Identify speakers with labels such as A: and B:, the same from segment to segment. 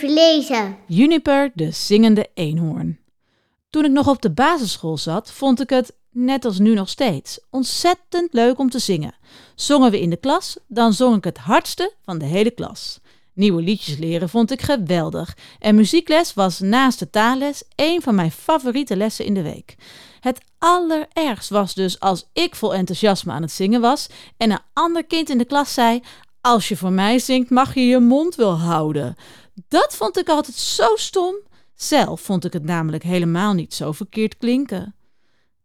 A: lezen.
B: Juniper, de zingende eenhoorn. Toen ik nog op de basisschool zat, vond ik het, net als nu nog steeds, ontzettend leuk om te zingen. Zongen we in de klas, dan zong ik het hardste van de hele klas. Nieuwe liedjes leren vond ik geweldig. En muziekles was naast de taalles een van mijn favoriete lessen in de week. Het allerergst was dus als ik vol enthousiasme aan het zingen was en een ander kind in de klas zei: Als je voor mij zingt, mag je je mond wel houden. Dat vond ik altijd zo stom. Zelf vond ik het namelijk helemaal niet zo verkeerd klinken.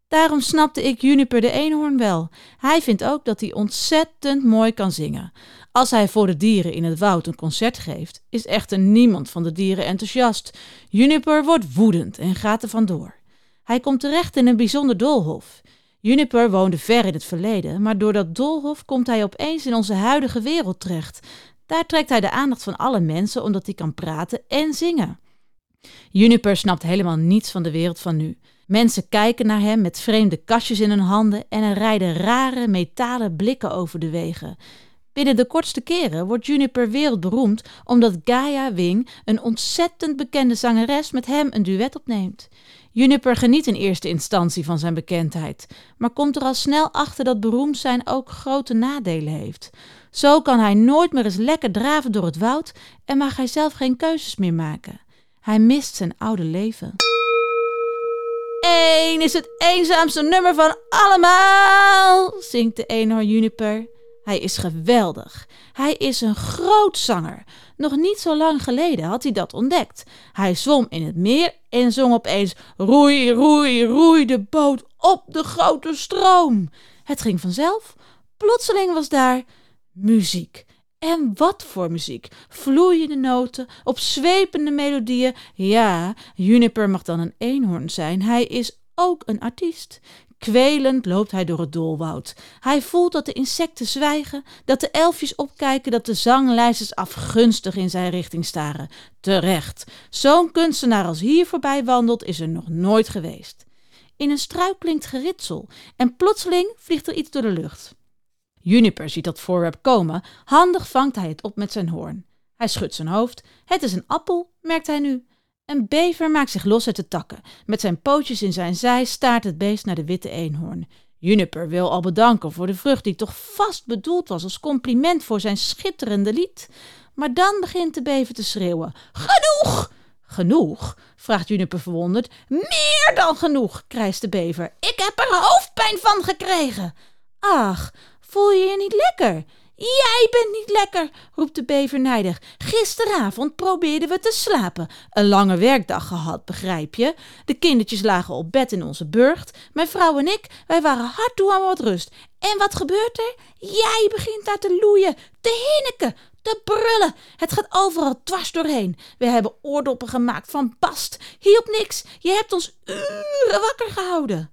B: Daarom snapte ik Juniper de eenhoorn wel. Hij vindt ook dat hij ontzettend mooi kan zingen. Als hij voor de dieren in het woud een concert geeft, is echter niemand van de dieren enthousiast. Juniper wordt woedend en gaat er vandoor. Hij komt terecht in een bijzonder doolhof. Juniper woonde ver in het verleden, maar door dat doolhof komt hij opeens in onze huidige wereld terecht. Daar trekt hij de aandacht van alle mensen omdat hij kan praten en zingen. Juniper snapt helemaal niets van de wereld van nu. Mensen kijken naar hem met vreemde kastjes in hun handen en er rijden rare metalen blikken over de wegen. Binnen de kortste keren wordt Juniper wereldberoemd omdat Gaia Wing, een ontzettend bekende zangeres, met hem een duet opneemt. Juniper geniet in eerste instantie van zijn bekendheid, maar komt er al snel achter dat beroemd zijn ook grote nadelen heeft. Zo kan hij nooit meer eens lekker draven door het woud en mag hij zelf geen keuzes meer maken. Hij mist zijn oude leven. Eén is het eenzaamste nummer van allemaal, zingt de eenhoorn Juniper. Hij is geweldig. Hij is een groot zanger. Nog niet zo lang geleden had hij dat ontdekt. Hij zwom in het meer en zong opeens: Roei, roei, roei de boot op de grote stroom. Het ging vanzelf. Plotseling was daar muziek. En wat voor muziek! Vloeiende noten, opzwepende melodieën. Ja, Juniper mag dan een eenhoorn zijn. Hij is ook een artiest. Kwelend loopt hij door het doolwoud. Hij voelt dat de insecten zwijgen, dat de elfjes opkijken, dat de zanglijsters afgunstig in zijn richting staren. Terecht. Zo'n kunstenaar als hier voorbij wandelt, is er nog nooit geweest. In een struik klinkt geritsel en plotseling vliegt er iets door de lucht. Juniper ziet dat voorwerp komen. Handig vangt hij het op met zijn hoorn. Hij schudt zijn hoofd. Het is een appel, merkt hij nu. Een bever maakt zich los uit de takken. Met zijn pootjes in zijn zij staart het beest naar de witte eenhoorn. Juniper wil al bedanken voor de vrucht die toch vast bedoeld was als compliment voor zijn schitterende lied. Maar dan begint de bever te schreeuwen. Genoeg! Genoeg? vraagt Juniper verwonderd. Meer dan genoeg, krijst de bever. Ik heb er hoofdpijn van gekregen. Ach, voel je je niet lekker? Jij bent niet lekker, roept de bever nijdig. Gisteravond probeerden we te slapen. Een lange werkdag gehad, begrijp je? De kindertjes lagen op bed in onze burcht. Mijn vrouw en ik, wij waren hard toe aan wat rust. En wat gebeurt er? Jij begint daar te loeien, te hinniken, te brullen. Het gaat overal dwars doorheen. We hebben oordoppen gemaakt van bast. Hielp niks. Je hebt ons uren wakker gehouden.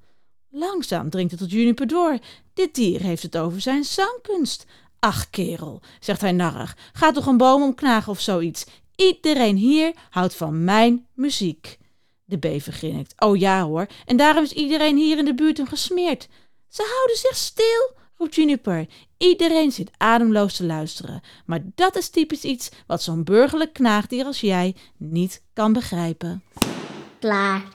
B: Langzaam dringt het tot Juniper door. Dit dier heeft het over zijn zangkunst. Ach, kerel, zegt hij narrig, ga toch een boom omknagen of zoiets. Iedereen hier houdt van mijn muziek. De bever grinnikt. Oh ja hoor, en daarom is iedereen hier in de buurt hem gesmeerd. Ze houden zich stil, roept Juniper. Iedereen zit ademloos te luisteren. Maar dat is typisch iets wat zo'n burgerlijk knaagdier als jij niet kan begrijpen.
A: Klaar.